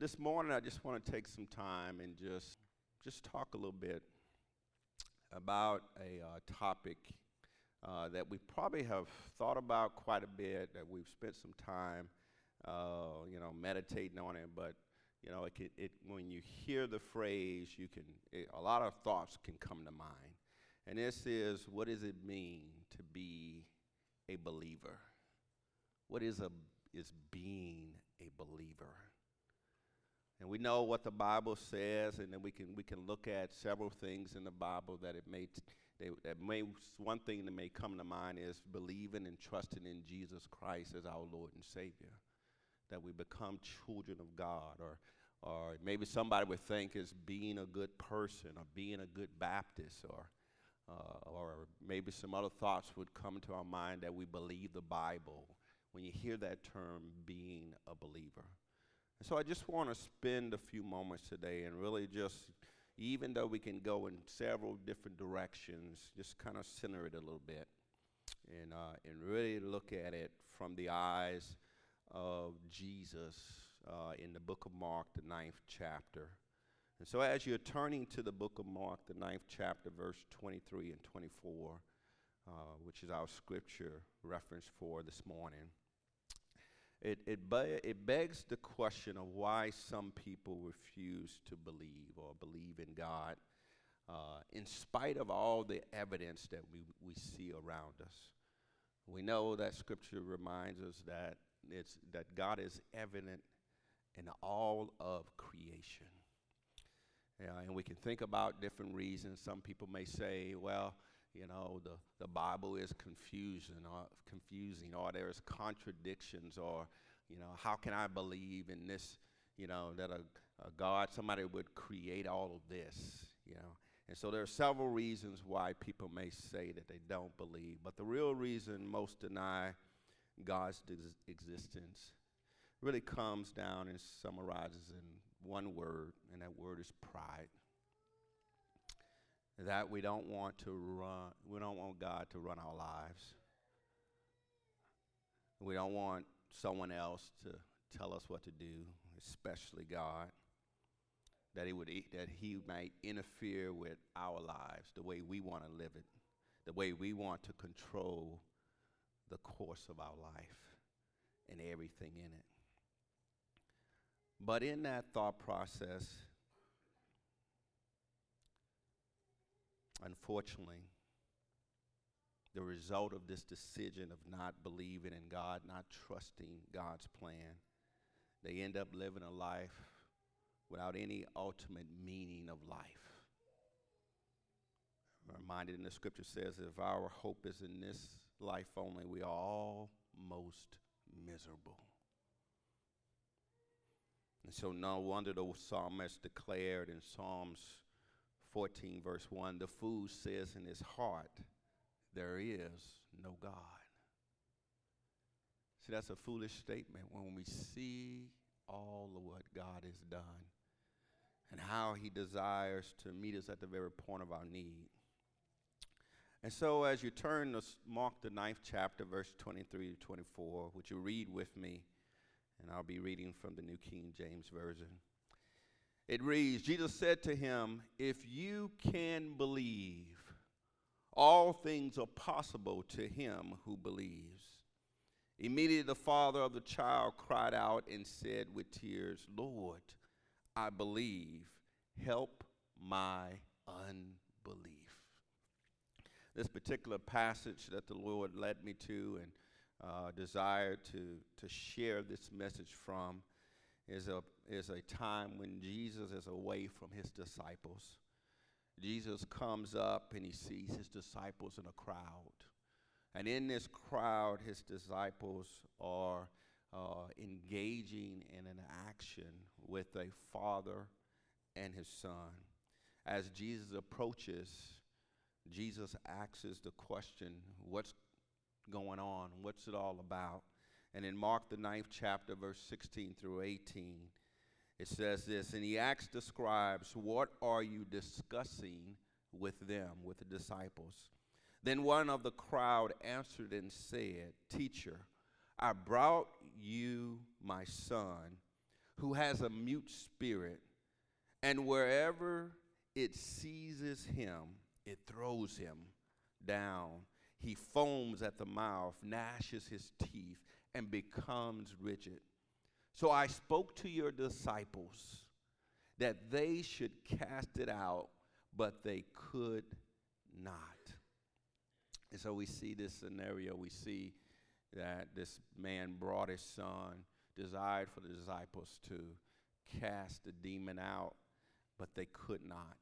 this morning, I just want to take some time and just just talk a little bit about a uh, topic uh, that we probably have thought about quite a bit. That we've spent some time, uh, you know, meditating on it. But you know, it, can, it when you hear the phrase, you can it, a lot of thoughts can come to mind. And this is what does it mean to be a believer? What is a is being a believer? And we know what the Bible says, and then we can we can look at several things in the Bible that it may t- they, that may one thing that may come to mind is believing and trusting in Jesus Christ as our Lord and Savior, that we become children of God, or or maybe somebody would think is being a good person, or being a good Baptist, or uh, or maybe some other thoughts would come to our mind that we believe the Bible. When you hear that term, being a believer. And so I just want to spend a few moments today and really just, even though we can go in several different directions, just kind of center it a little bit and, uh, and really look at it from the eyes of Jesus uh, in the book of Mark, the ninth chapter. And so as you're turning to the book of Mark, the ninth chapter, verse 23 and 24, uh, which is our scripture reference for this morning it, it, be, it begs the question of why some people refuse to believe or believe in God uh, in spite of all the evidence that we, we see around us. We know that scripture reminds us that, it's, that God is evident in all of creation. And we can think about different reasons. Some people may say, well, you know, the, the Bible is confusion or confusing or there's contradictions or, you know, how can I believe in this, you know, that a, a God, somebody would create all of this, you know. And so there are several reasons why people may say that they don't believe, but the real reason most deny God's existence really comes down and summarizes in one word, and that word is pride that we don't want to run, we don't want God to run our lives. We don't want someone else to tell us what to do, especially God. That he would that he might interfere with our lives the way we want to live it, the way we want to control the course of our life and everything in it. But in that thought process, Unfortunately, the result of this decision of not believing in God, not trusting God's plan, they end up living a life without any ultimate meaning of life. I'm reminded in the scripture says, if our hope is in this life only, we are all most miserable. And so, no wonder the psalmist declared in Psalms 14, verse 1 the fool says in his heart, There is no God. See, that's a foolish statement when we see all of what God has done and how he desires to meet us at the very point of our need. And so, as you turn to Mark the ninth chapter, verse 23 to 24, would you read with me? And I'll be reading from the New King James Version. It reads Jesus said to him, If you can believe, all things are possible to him who believes. Immediately the father of the child cried out and said with tears, Lord, I believe, help my unbelief. This particular passage that the Lord led me to and uh, desired to, to share this message from is a, is a time when Jesus is away from his disciples. Jesus comes up and he sees his disciples in a crowd. And in this crowd, his disciples are uh, engaging in an action with a father and his son. As Jesus approaches, Jesus asks the question, What's going on? What's it all about? And in Mark, the ninth chapter, verse 16 through 18, it says this And he asked the scribes, What are you discussing with them, with the disciples? Then one of the crowd answered and said, Teacher, I brought you my son, who has a mute spirit, and wherever it seizes him, it throws him down. He foams at the mouth, gnashes his teeth, and becomes rigid. So I spoke to your disciples that they should cast it out, but they could not. And so we see this scenario. We see that this man brought his son, desired for the disciples to cast the demon out, but they could not.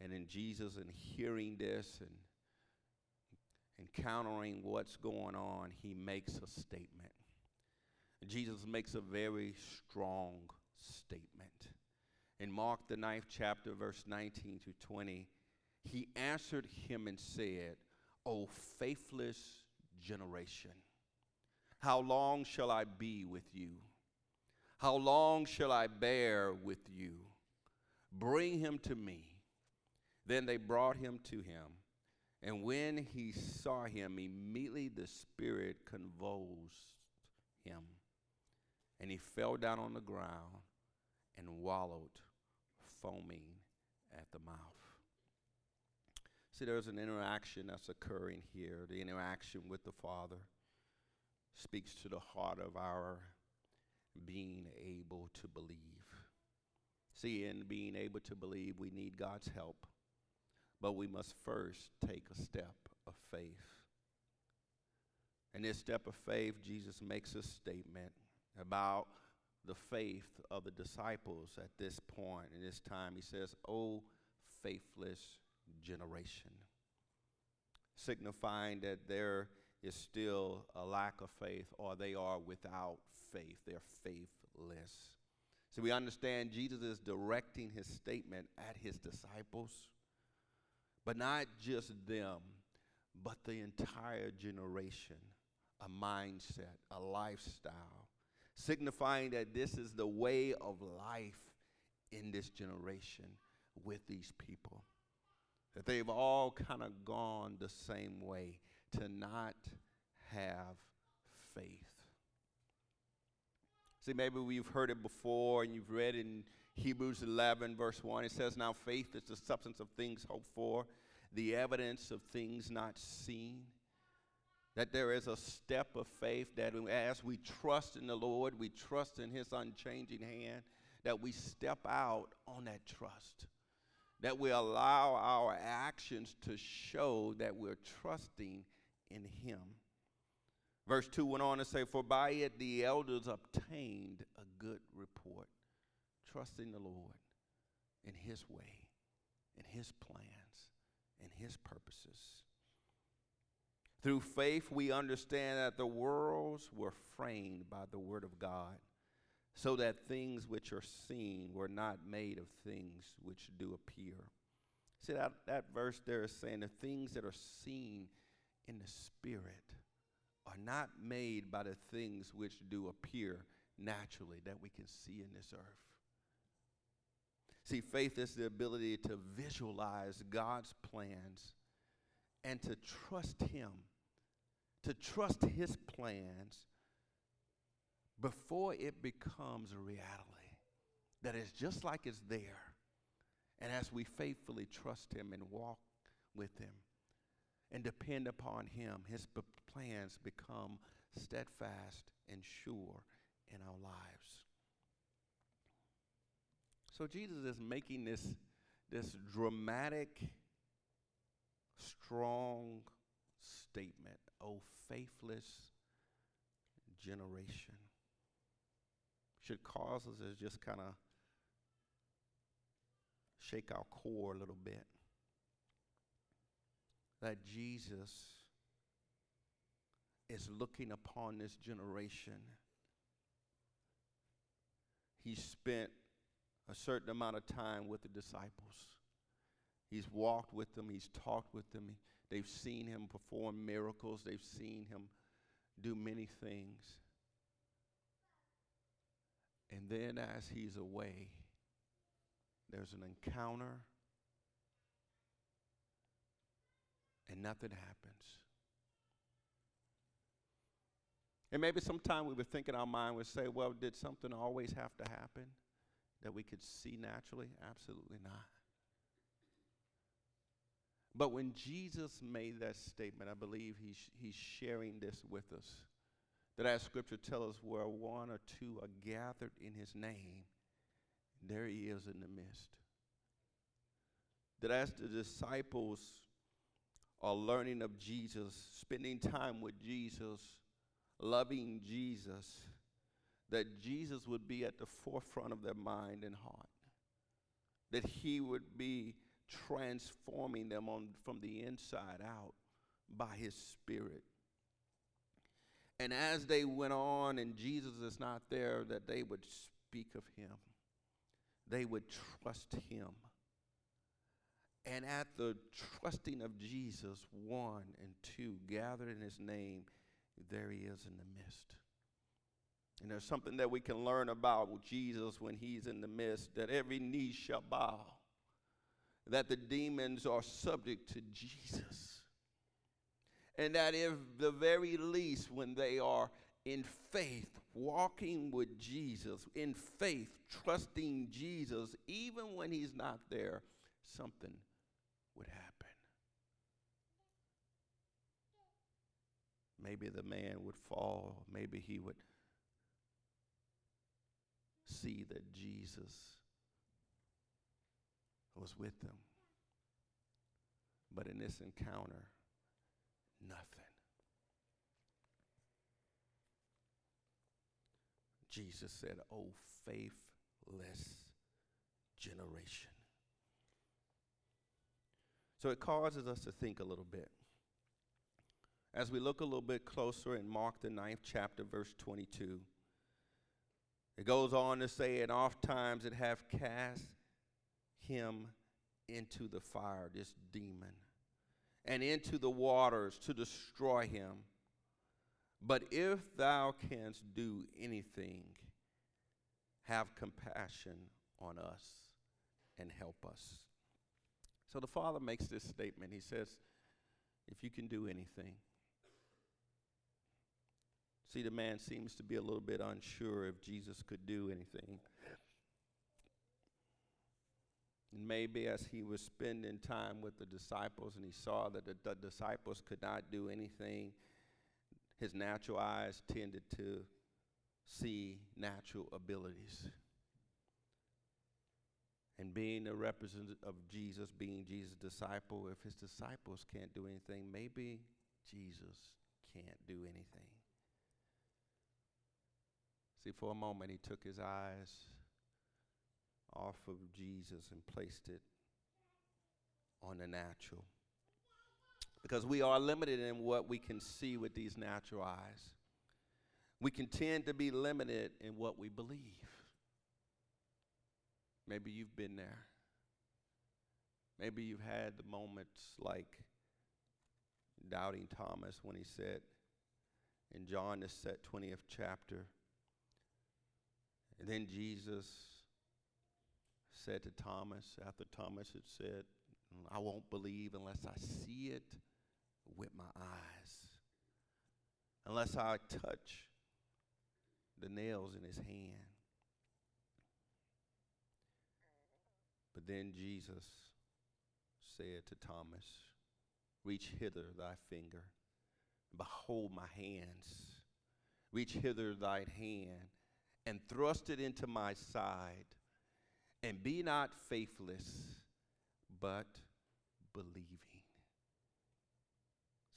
And in Jesus, and hearing this and encountering what's going on, he makes a statement. Jesus makes a very strong statement. In Mark, the ninth chapter, verse 19 to 20, he answered him and said, O faithless generation, how long shall I be with you? How long shall I bear with you? Bring him to me. Then they brought him to him. And when he saw him, immediately the Spirit convulsed him. And he fell down on the ground and wallowed, foaming at the mouth. See, there's an interaction that's occurring here. The interaction with the Father speaks to the heart of our being able to believe. See, in being able to believe, we need God's help, but we must first take a step of faith. In this step of faith, Jesus makes a statement about the faith of the disciples at this point, in this time. He says, Oh, faithless generation, signifying that there is still a lack of faith or they are without faith. They're faithless. So we understand Jesus is directing his statement at his disciples, but not just them, but the entire generation, a mindset, a lifestyle signifying that this is the way of life in this generation with these people. That they've all kind of gone the same way to not have faith. See, maybe we've heard it before and you've read in Hebrews 11, verse 1. It says, Now faith is the substance of things hoped for, the evidence of things not seen that there is a step of faith that as we trust in the Lord, we trust in His unchanging hand, that we step out on that trust. That we allow our actions to show that we're trusting in Him. Verse 2 went on to say, For by it the elders obtained a good report, trusting the Lord in His way, in His plans, in His purposes. Through faith, we understand that the worlds were framed by the Word of God, so that things which are seen were not made of things which do appear. See, that, that verse there is saying the things that are seen in the Spirit are not made by the things which do appear naturally that we can see in this earth. See, faith is the ability to visualize God's plans and to trust Him, to trust His plans before it becomes a reality. That is just like it's there. And as we faithfully trust Him and walk with Him and depend upon Him, His b- plans become steadfast and sure in our lives. So Jesus is making this, this dramatic strong statement, O faithless generation. Should cause us to just kind of shake our core a little bit. That Jesus is looking upon this generation. He spent a certain amount of time with the disciples. He's walked with them, he's talked with them. They've seen him perform miracles, they've seen him do many things. And then as he's away, there's an encounter, and nothing happens. And maybe sometime we would think in our mind, would say, well, did something always have to happen that we could see naturally? Absolutely not. But when Jesus made that statement, I believe he's, he's sharing this with us. That as scripture tells us, where one or two are gathered in his name, there he is in the midst. That as the disciples are learning of Jesus, spending time with Jesus, loving Jesus, that Jesus would be at the forefront of their mind and heart. That he would be transforming them on, from the inside out by his spirit. And as they went on and Jesus is not there, that they would speak of him. They would trust him. And at the trusting of Jesus, one and two gathered in his name, there he is in the midst. And there's something that we can learn about Jesus when he's in the midst that every knee shall bow, that the demons are subject to Jesus. And that if the very least, when they are in faith, walking with Jesus, in faith, trusting Jesus, even when he's not there, something would happen. Maybe the man would fall, maybe he would see that Jesus was with them. But in this encounter, nothing. Jesus said, Oh, faithless generation. So it causes us to think a little bit. As we look a little bit closer in Mark, the ninth chapter, verse 22, it goes on to say, and oft times it have cast him into the fire, this demon, and into the waters to destroy him. But if thou canst do anything, have compassion on us and help us. So the Father makes this statement. He says, If you can do anything, See, the man seems to be a little bit unsure if Jesus could do anything. And maybe as he was spending time with the disciples and he saw that the, the disciples could not do anything, his natural eyes tended to see natural abilities. And being a representative of Jesus, being Jesus' disciple, if his disciples can't do anything, maybe Jesus can't do anything. See, for a moment, he took his eyes off of Jesus and placed it on the natural. Because we are limited in what we can see with these natural eyes. We can tend to be limited in what we believe. Maybe you've been there. Maybe you've had the moments like doubting Thomas when he said in John, the set 20th chapter, and then Jesus said to Thomas, after Thomas had said, I won't believe unless I see it with my eyes, unless I touch the nails in his hand. Then Jesus said to Thomas, Reach hither thy finger, and behold my hands. Reach hither thy hand and thrust it into my side, and be not faithless, but believing.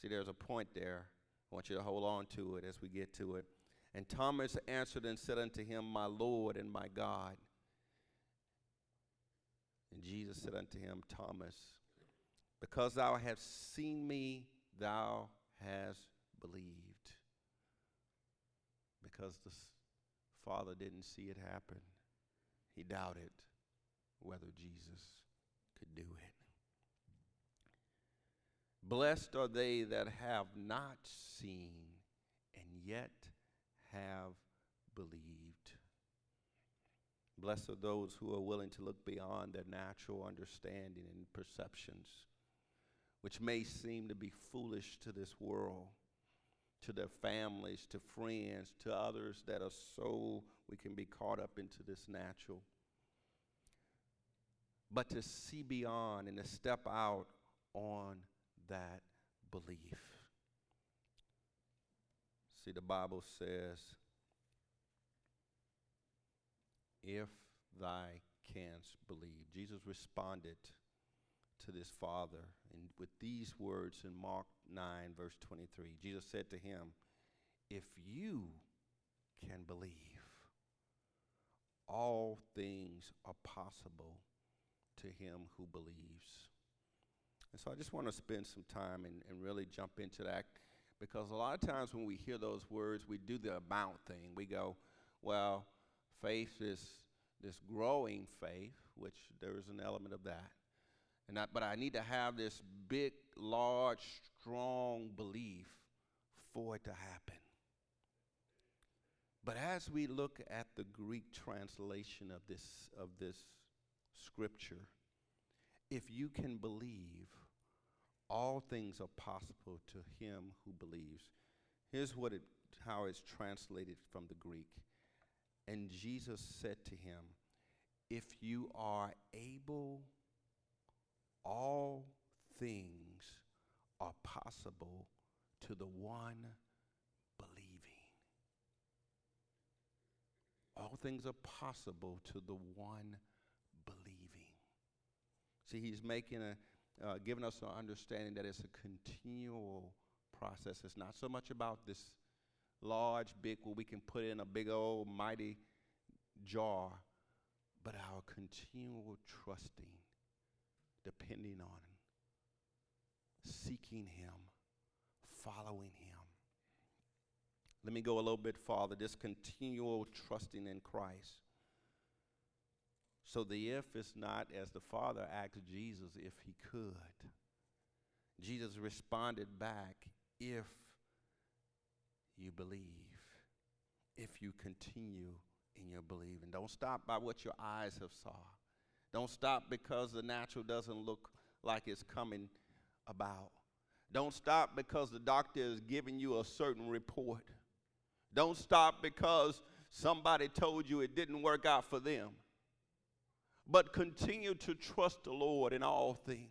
See, there's a point there. I want you to hold on to it as we get to it. And Thomas answered and said unto him, My Lord and my God. And Jesus said unto him, Thomas, because thou hast seen me, thou hast believed. Because the father didn't see it happen. He doubted whether Jesus could do it. Blessed are they that have not seen and yet have believed. Blessed are those who are willing to look beyond their natural understanding and perceptions, which may seem to be foolish to this world, to their families, to friends, to others that are so we can be caught up into this natural. But to see beyond and to step out on that belief. See, the Bible says, if thy canst believe. Jesus responded to this father and with these words in Mark 9, verse 23. Jesus said to him, If you can believe, all things are possible to him who believes. And so I just want to spend some time and, and really jump into that because a lot of times when we hear those words, we do the amount thing. We go, well, faith is this growing faith, which there is an element of that. And I, but I need to have this big, large, strong belief for it to happen. But as we look at the Greek translation of this, of this scripture, if you can believe, all things are possible to him who believes. Here's what it, how it's translated from the Greek. And Jesus said to him, If you are able, all things are possible to the one believing. All things are possible to the one believing. See, he's making a, uh, giving us an understanding that it's a continual process. It's not so much about this large, big, where we can put in a big old mighty jar, but our continual trusting, depending on Him, seeking Him, following Him. Let me go a little bit farther. This continual trusting in Christ. So the if is not as the Father asked Jesus if he could. Jesus responded back, if you believe, if you continue in your believing. Don't stop by what your eyes have saw. Don't stop because the natural doesn't look like it's coming about. Don't stop because the doctor is giving you a certain report. Don't stop because somebody told you it didn't work out for them. But continue to trust the Lord in all things.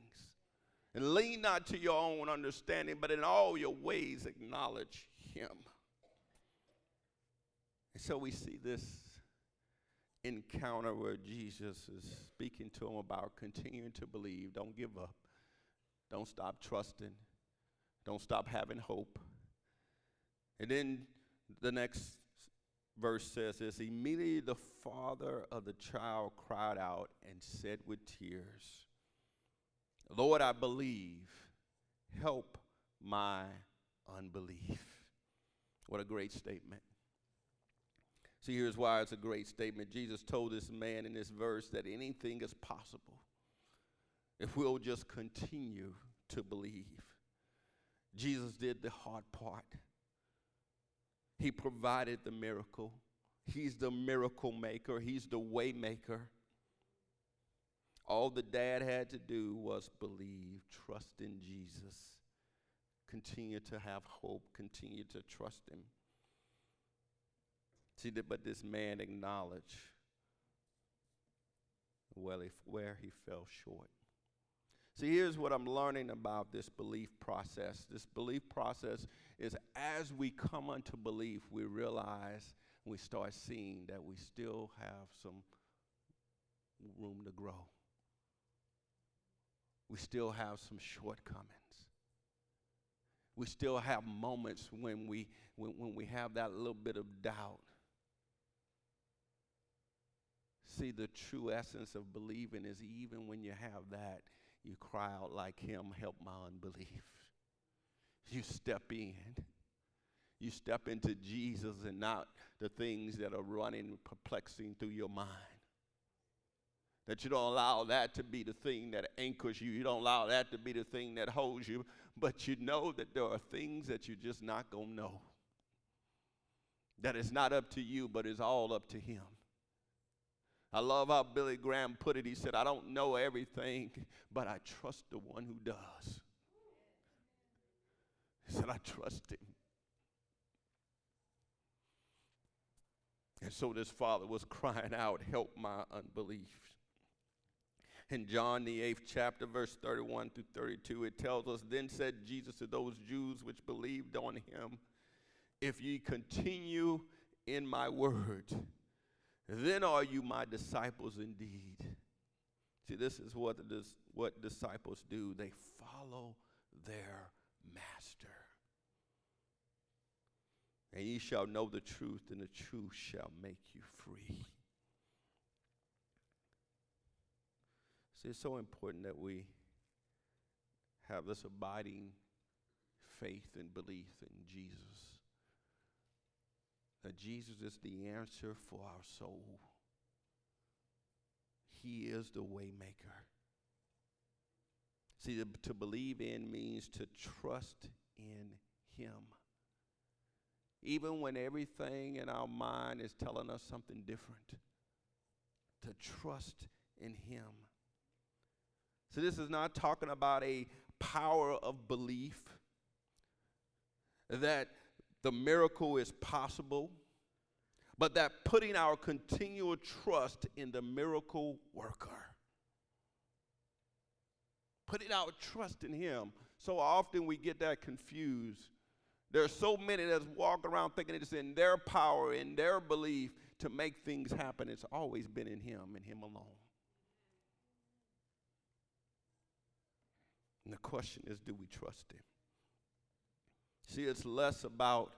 And lean not to your own understanding, but in all your ways acknowledge Him. And so we see this encounter where Jesus is speaking to him about continuing to believe. Don't give up. Don't stop trusting. Don't stop having hope. And then the next verse says this immediately the father of the child cried out and said with tears, Lord, I believe. Help my unbelief. What a great statement. See, here's why it's a great statement. Jesus told this man in this verse that anything is possible if we'll just continue to believe. Jesus did the hard part. He provided the miracle. He's the miracle maker. He's the way maker. All the dad had to do was believe, trust in Jesus, continue to have hope, continue to trust him. See, but this man acknowledged well, where he fell short. See, here's what I'm learning about this belief process. This belief process is as we come unto belief, we realize, we start seeing that we still have some room to grow. We still have some shortcomings. We still have moments when we, when, when we have that little bit of doubt. See, the true essence of believing is even when you have that, you cry out like him, help my unbelief. You step in. You step into Jesus and not the things that are running, perplexing through your mind. That you don't allow that to be the thing that anchors you. You don't allow that to be the thing that holds you. But you know that there are things that you're just not going to know. That it's not up to you, but it's all up to Him. I love how Billy Graham put it. He said, I don't know everything, but I trust the one who does. He said, I trust him. And so this father was crying out, Help my unbelief. In John, the eighth chapter, verse 31 through 32, it tells us Then said Jesus to those Jews which believed on him, If ye continue in my word, then are you my disciples indeed. See, this is what, the, what disciples do they follow their master. And ye shall know the truth, and the truth shall make you free. See, it's so important that we have this abiding faith and belief in Jesus. That Jesus is the answer for our soul. He is the waymaker. See, to, believe in means to trust in Him. Even when everything in our mind is telling us something different, to trust in Him. So, this is not talking about a power of belief that the miracle is possible, but that putting our continual trust in the miracle worker. Putting our trust in Him. So often we get that confused. There are so many that's walking around thinking it's in their power, in their belief to make things happen. It's always been in Him and Him alone. And the question is do we trust Him? See, it's less about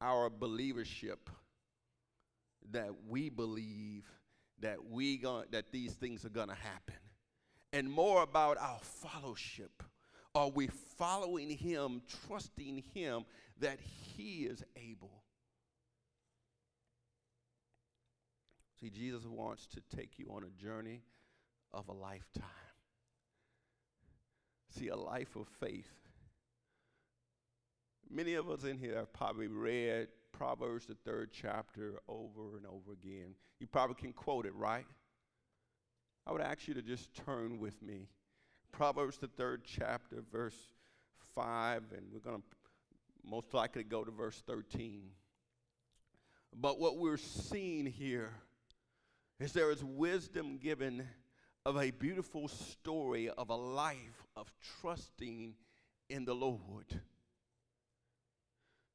our believership that we believe that we going that these things are going to happen and more about our fellowship. Are we following him trusting him that he is able? See jesus wants to take you on a journey of a lifetime. See a life of faith Many of us in here have probably read Proverbs, the third chapter, over and over again. You probably can quote it, right? I would ask you to just turn with me. Proverbs, the third chapter, verse 5, and we're going to most likely go to verse 13. But what we're seeing here is there is wisdom given of a beautiful story of a life of trusting in the Lord.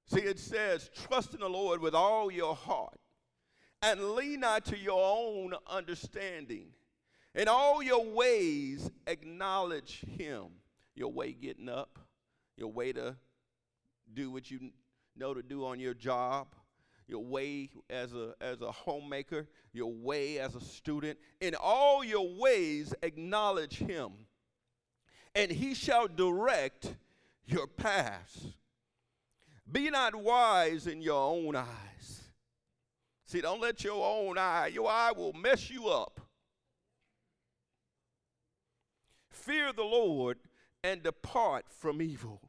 See, it says, trust in the Lord with all your heart and lean not to your own understanding. In all your ways, acknowledge Him. Your way getting up, your way to do what you know to do on your job, your way as a, as a homemaker, your way as a student. In all your ways, acknowledge Him, and He shall direct your paths. Be not wise in your own eyes. See, don't let your own eye, your eye will mess you up. Fear the Lord and depart from evil.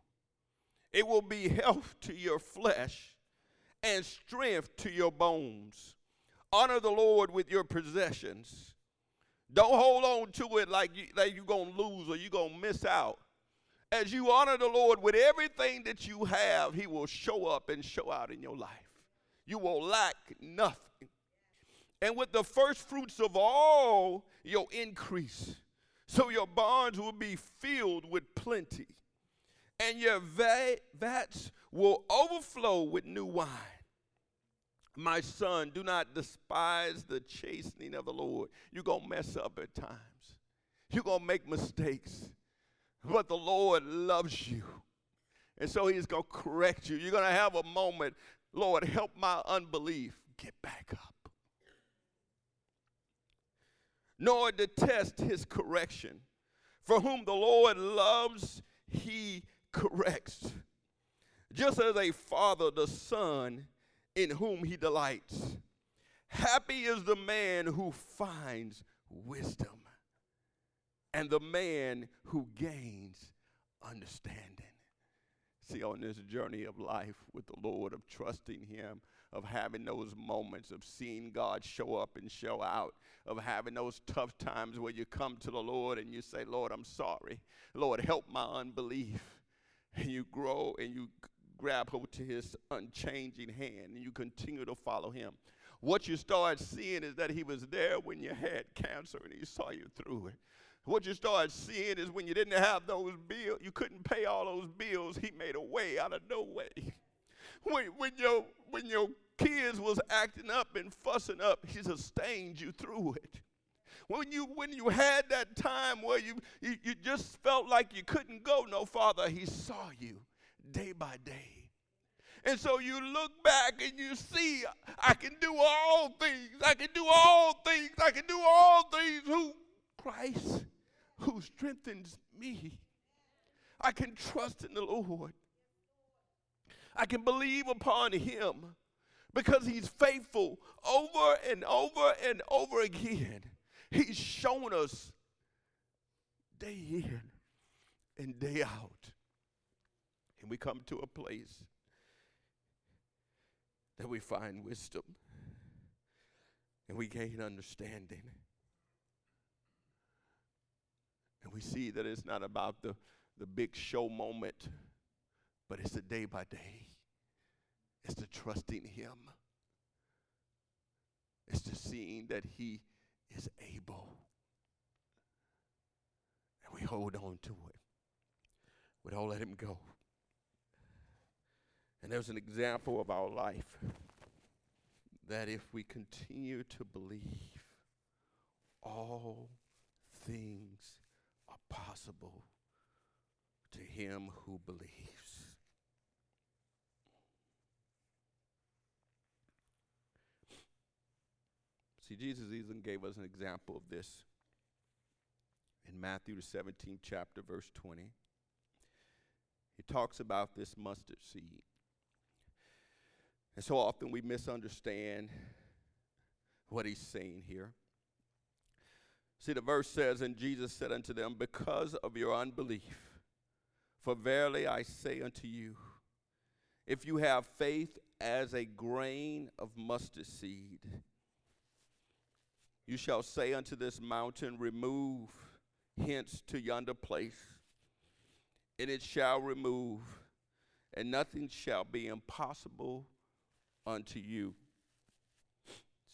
It will be health to your flesh and strength to your bones. Honor the Lord with your possessions. Don't hold on to it like, you, like you're going to lose or you're going to miss out as you honor the Lord with everything that you have, He will show up and show out in your life. You will lack nothing. And with the first fruits of all your increase, so your barns will be filled with plenty, and your vats will overflow with new wine. My son, do not despise the chastening of the Lord. You're going to mess up at times. You're going to make mistakes. But the Lord loves you. And so he's going to correct you. You're going to have a moment, Lord, help my unbelief. Get back up. Nor detest his correction. For whom the Lord loves, he corrects. Just as a father the son in whom he delights. Happy is the man who finds wisdom and the man who gains understanding. See, on this journey of life with the Lord, of trusting Him, of having those moments of seeing God show up and show out, of having those tough times where you come to the Lord and you say, Lord, I'm sorry. Lord, help my unbelief. And you grow and you grab hold to His unchanging hand and you continue to follow Him. What you start seeing is that he was there when you had cancer and he saw you through it. What you start seeing is when you didn't have those bills, you couldn't pay all those bills, he made a way out of no way. When, when, your, when your kids was acting up and fussing up, he sustained you through it. When you, when you had that time where you, you, you just felt like you couldn't go no farther, he saw you day by day. And so you look back and you see, I can do all things. I can do all things. I can do all things who Christ who strengthens me. I can trust in the Lord. I can believe upon him because he's faithful over and over and over again. He's shown us day in and day out. And we come to a place that we find wisdom and we gain understanding. And we see that it's not about the, the big show moment, but it's the day by day. It's the trusting Him. It's the seeing that He is able. And we hold on to it. We don't let Him go. And there's an example of our life that if we continue to believe, all things possible to him who believes. See, Jesus even gave us an example of this in Matthew, the 17th chapter, verse 20. He talks about this mustard seed. And so often we misunderstand what he's saying here. See, the verse says, And Jesus said unto them, Because of your unbelief, for verily I say unto you, if you have faith as a grain of mustard seed, you shall say unto this mountain, Remove hence to yonder place, and it shall remove, and nothing shall be impossible unto you.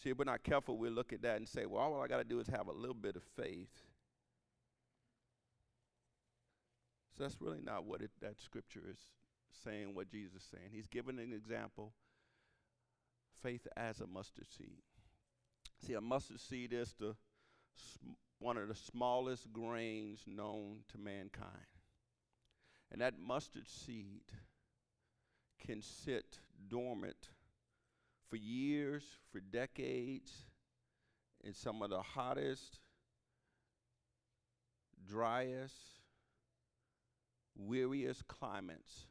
See, if we're not careful, we'll look at that and say, well, all I got to do is have a little bit of faith. So that's really not what it, that scripture is saying, what Jesus is saying. He's giving an example faith as a mustard seed. See, a mustard seed is the sm- one of the smallest grains known to mankind. And that mustard seed can sit dormant for years, for decades, in some of the hottest, driest, weariest climates.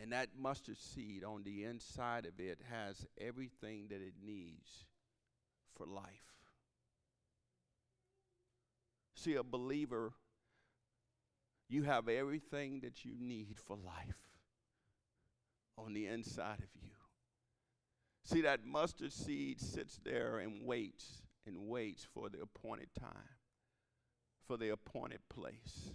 And that mustard seed on the inside of it has everything that it needs for life. See, a believer, you have everything that you need for life on the inside of you. See, that mustard seed sits there and waits and waits for the appointed time, for the appointed place,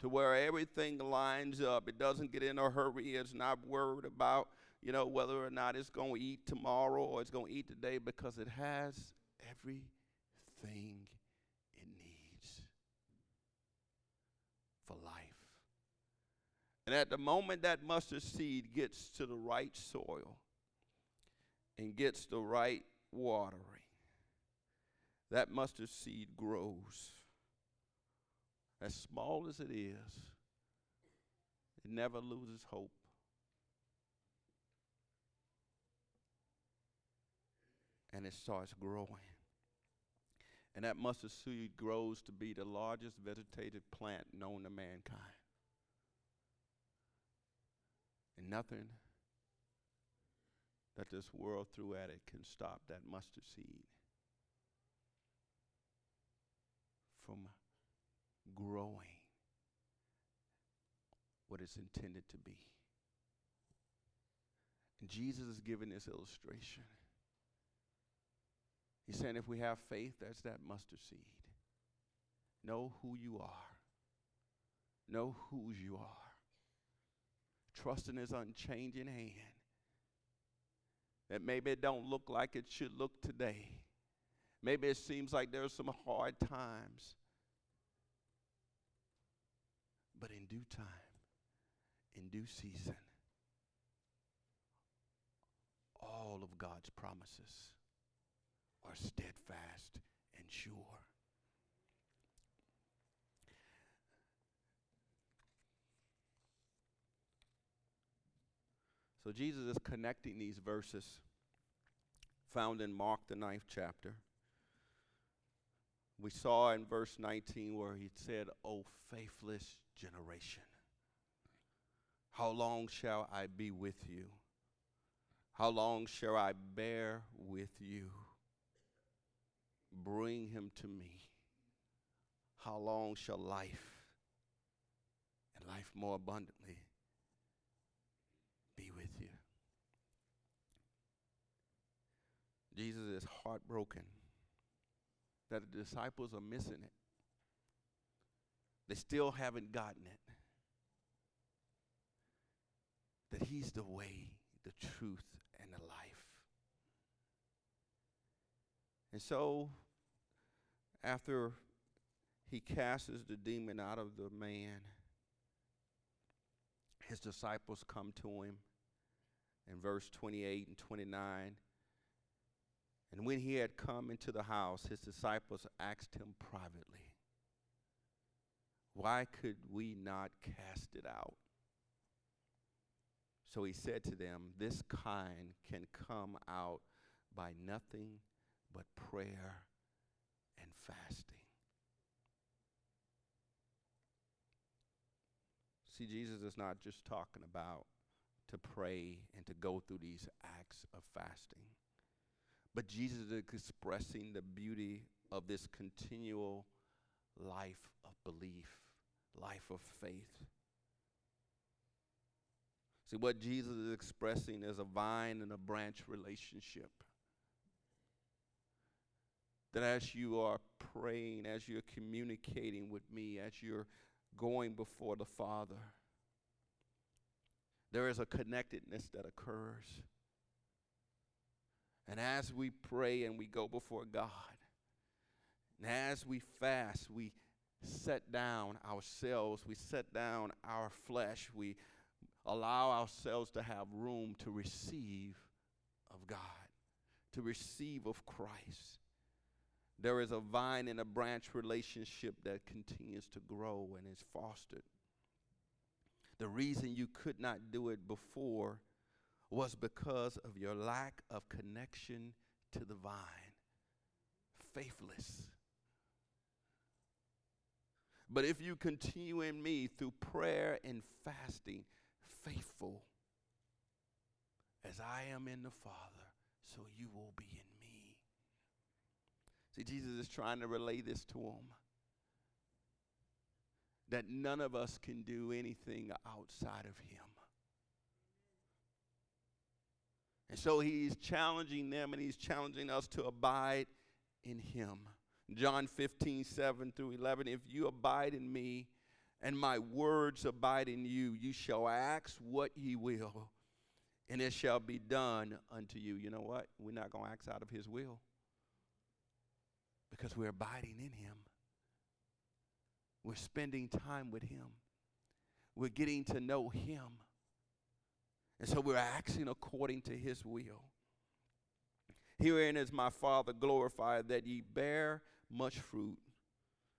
to where everything lines up. It doesn't get in a hurry. It's not worried about, you know, whether or not it's going to eat tomorrow or it's going to eat today because it has everything it needs for life. And at the moment that mustard seed gets to the right soil, and gets the right watering, that mustard seed grows. As small as it is, it never loses hope. And it starts growing. And that mustard seed grows to be the largest vegetative plant known to mankind. And nothing that this world threw at it can stop that mustard seed from growing what it's intended to be. And Jesus is giving this illustration. He's saying if we have faith, that's that mustard seed. Know who you are. Know whose you are. Trust in his unchanging hand that maybe it don't look like it should look today. Maybe it seems like there's some hard times. But in due time, in due season, all of God's promises are steadfast and sure. So Jesus is connecting these verses found in Mark, the ninth chapter. We saw in verse 19 where he said, O faithless generation, how long shall I be with you? How long shall I bear with you? Bring him to me. How long shall life and life more abundantly be with you? Jesus is heartbroken that the disciples are missing it. They still haven't gotten it. That He's the way, the truth, and the life. And so, after he casts the demon out of the man, his disciples come to him in verse 28 and 29. And when he had come into the house, his disciples asked him privately, Why could we not cast it out? So he said to them, This kind can come out by nothing but prayer and fasting. See, Jesus is not just talking about to pray and to go through these acts of fasting, but Jesus is expressing the beauty of this continual life of belief, life of faith. See, what Jesus is expressing is a vine and a branch relationship. That as you are praying, as you're communicating with me, as you're going before the Father, there is a connectedness that occurs. And as we pray and we go before God, and as we fast, we set down ourselves, we set down our flesh, we allow ourselves to have room to receive of God, to receive of Christ. There is a vine and a branch relationship that continues to grow and is fostered. The reason you could not do it before was because of your lack of connection to the vine. Faithless. But if you continue in me through prayer and fasting, faithful as I am in the Father, so you will be in me. See, Jesus is trying to relay this to him that none of us can do anything outside of Him. And so He's challenging them and He's challenging us to abide in Him. John 15, 7 through 11. If you abide in me, and my words abide in you, you shall ask what ye will, and it shall be done unto you. You know what? We're not going to ask out of his will because we're abiding in him. We're spending time with him. We're getting to know him. And so we're acting according to his will. Herein is my Father glorified that ye bear much fruit,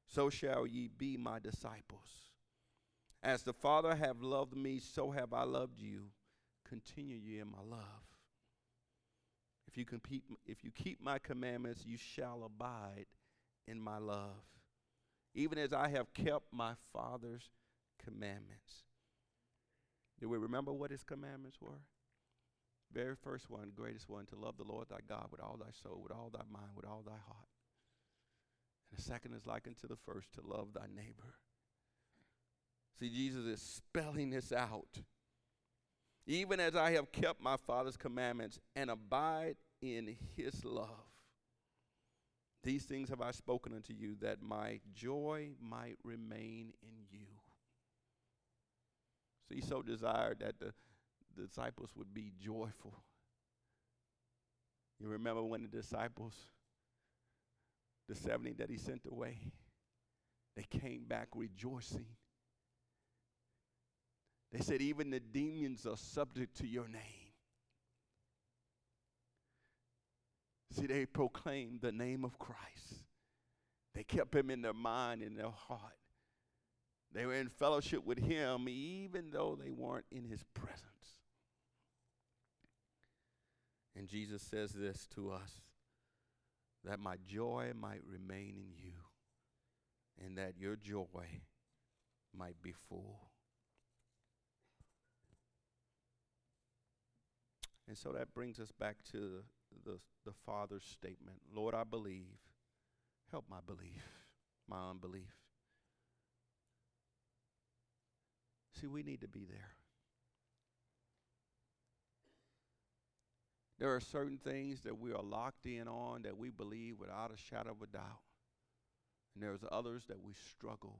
so shall ye be my disciples. As the Father have loved me, so have I loved you. Continue ye in my love. If you, compete, if you keep my commandments, you shall abide in my love, even as I have kept my Father's commandments. Do we remember what his commandments were? Very first one, greatest one, to love the Lord thy God with all thy soul, with all thy mind, with all thy heart. And the second is like unto the first, to love thy neighbor See, Jesus is spelling this out. Even as I have kept my Father's commandments and abide in his love, these things have I spoken unto you, that my joy might remain in you. So he so desired that the, disciples would be joyful. You remember when the disciples, the 70 that he sent away, they came back rejoicing. They said, Even the demons are subject to your name. See, they proclaimed the name of Christ. They kept him in their mind and their heart. They were in fellowship with him even though they weren't in his presence. And Jesus says this to us that my joy might remain in you and that your joy might be full. And so that brings us back to the, the, the Father's statement Lord, I believe. Help my belief, my unbelief. See, we need to be there. There are certain things that we are locked in on that we believe without a shadow of a doubt. And there's others that we struggle.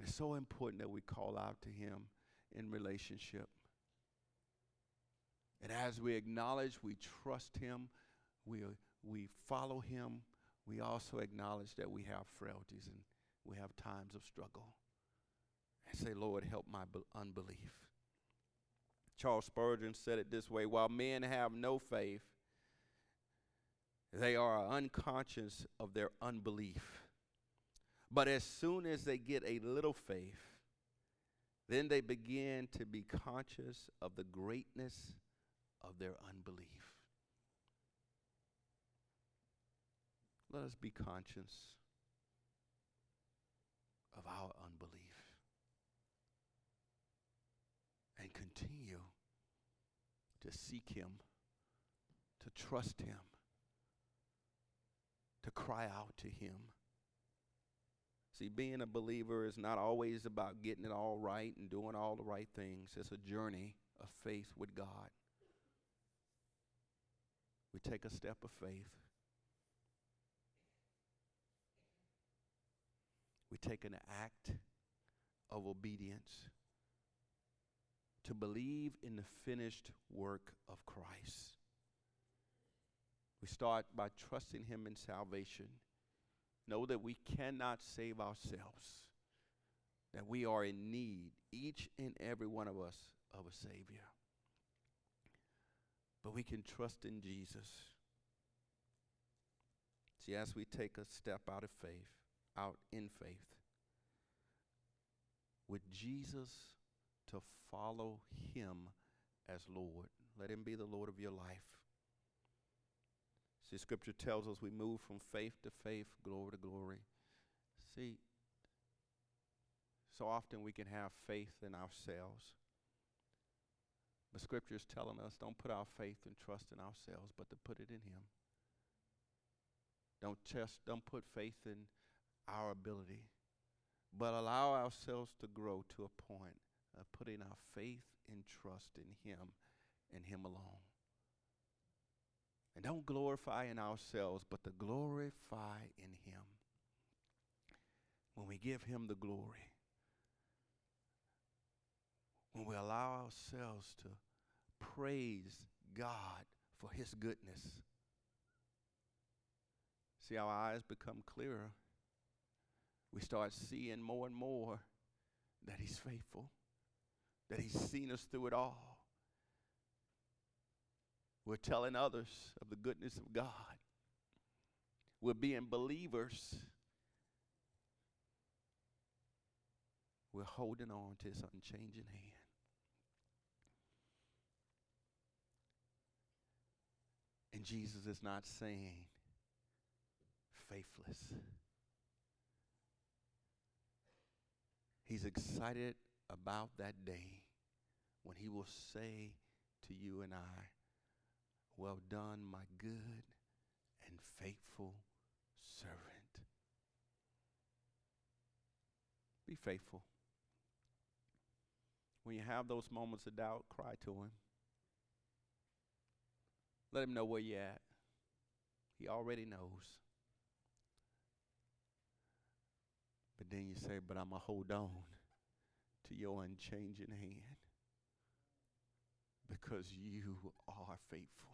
It's so important that we call out to Him in relationship. And as we acknowledge we trust Him, we, we follow Him, we also acknowledge that we have frailties and we have times of struggle. Say, Lord, help my unbelief. Charles Spurgeon said it this way While men have no faith, they are unconscious of their unbelief. But as soon as they get a little faith, then they begin to be conscious of the greatness of their unbelief. Let us be conscious of our unbelief and continue to seek Him, to trust Him, to cry out to Him. See, being a believer is not always about getting it all right and doing all the right things. It's a journey of faith with God. We take a step of faith. We take an act of obedience to believe in the finished work of Christ. We start by trusting Him in salvation. Know that we cannot save ourselves, that we are in need, each and every one of us, of a Savior. But we can trust in Jesus. See, as we take a step out of faith, out in faith, with Jesus to follow him as Lord. Let him be the Lord of your life. See, Scripture tells us we move from faith to faith, glory to glory. See, so often we can have faith in ourselves. But Scripture is telling us don't put our faith and trust in ourselves, but to put it in Him. Don't just don't put faith in our ability, but allow ourselves to grow to a point of putting our faith and trust in Him and Him alone. And don't glorify in ourselves, but to glorify in Him. When we give Him the glory, when we allow ourselves to praise God for His goodness, see our eyes become clearer. We start seeing more and more that He's faithful that He's seen us through it all. We're telling others of the goodness of God. We're being believers. We're holding on to His unchanging hand. And Jesus is not saying faithless. He's excited about that day when he will say to you and I, Well done, my good and faithful servant. Be faithful. When you have those moments of doubt, cry to him. Let him know where you're at. He already knows. But then you say, But I'm going to hold on to your unchanging hand. because you are faithful.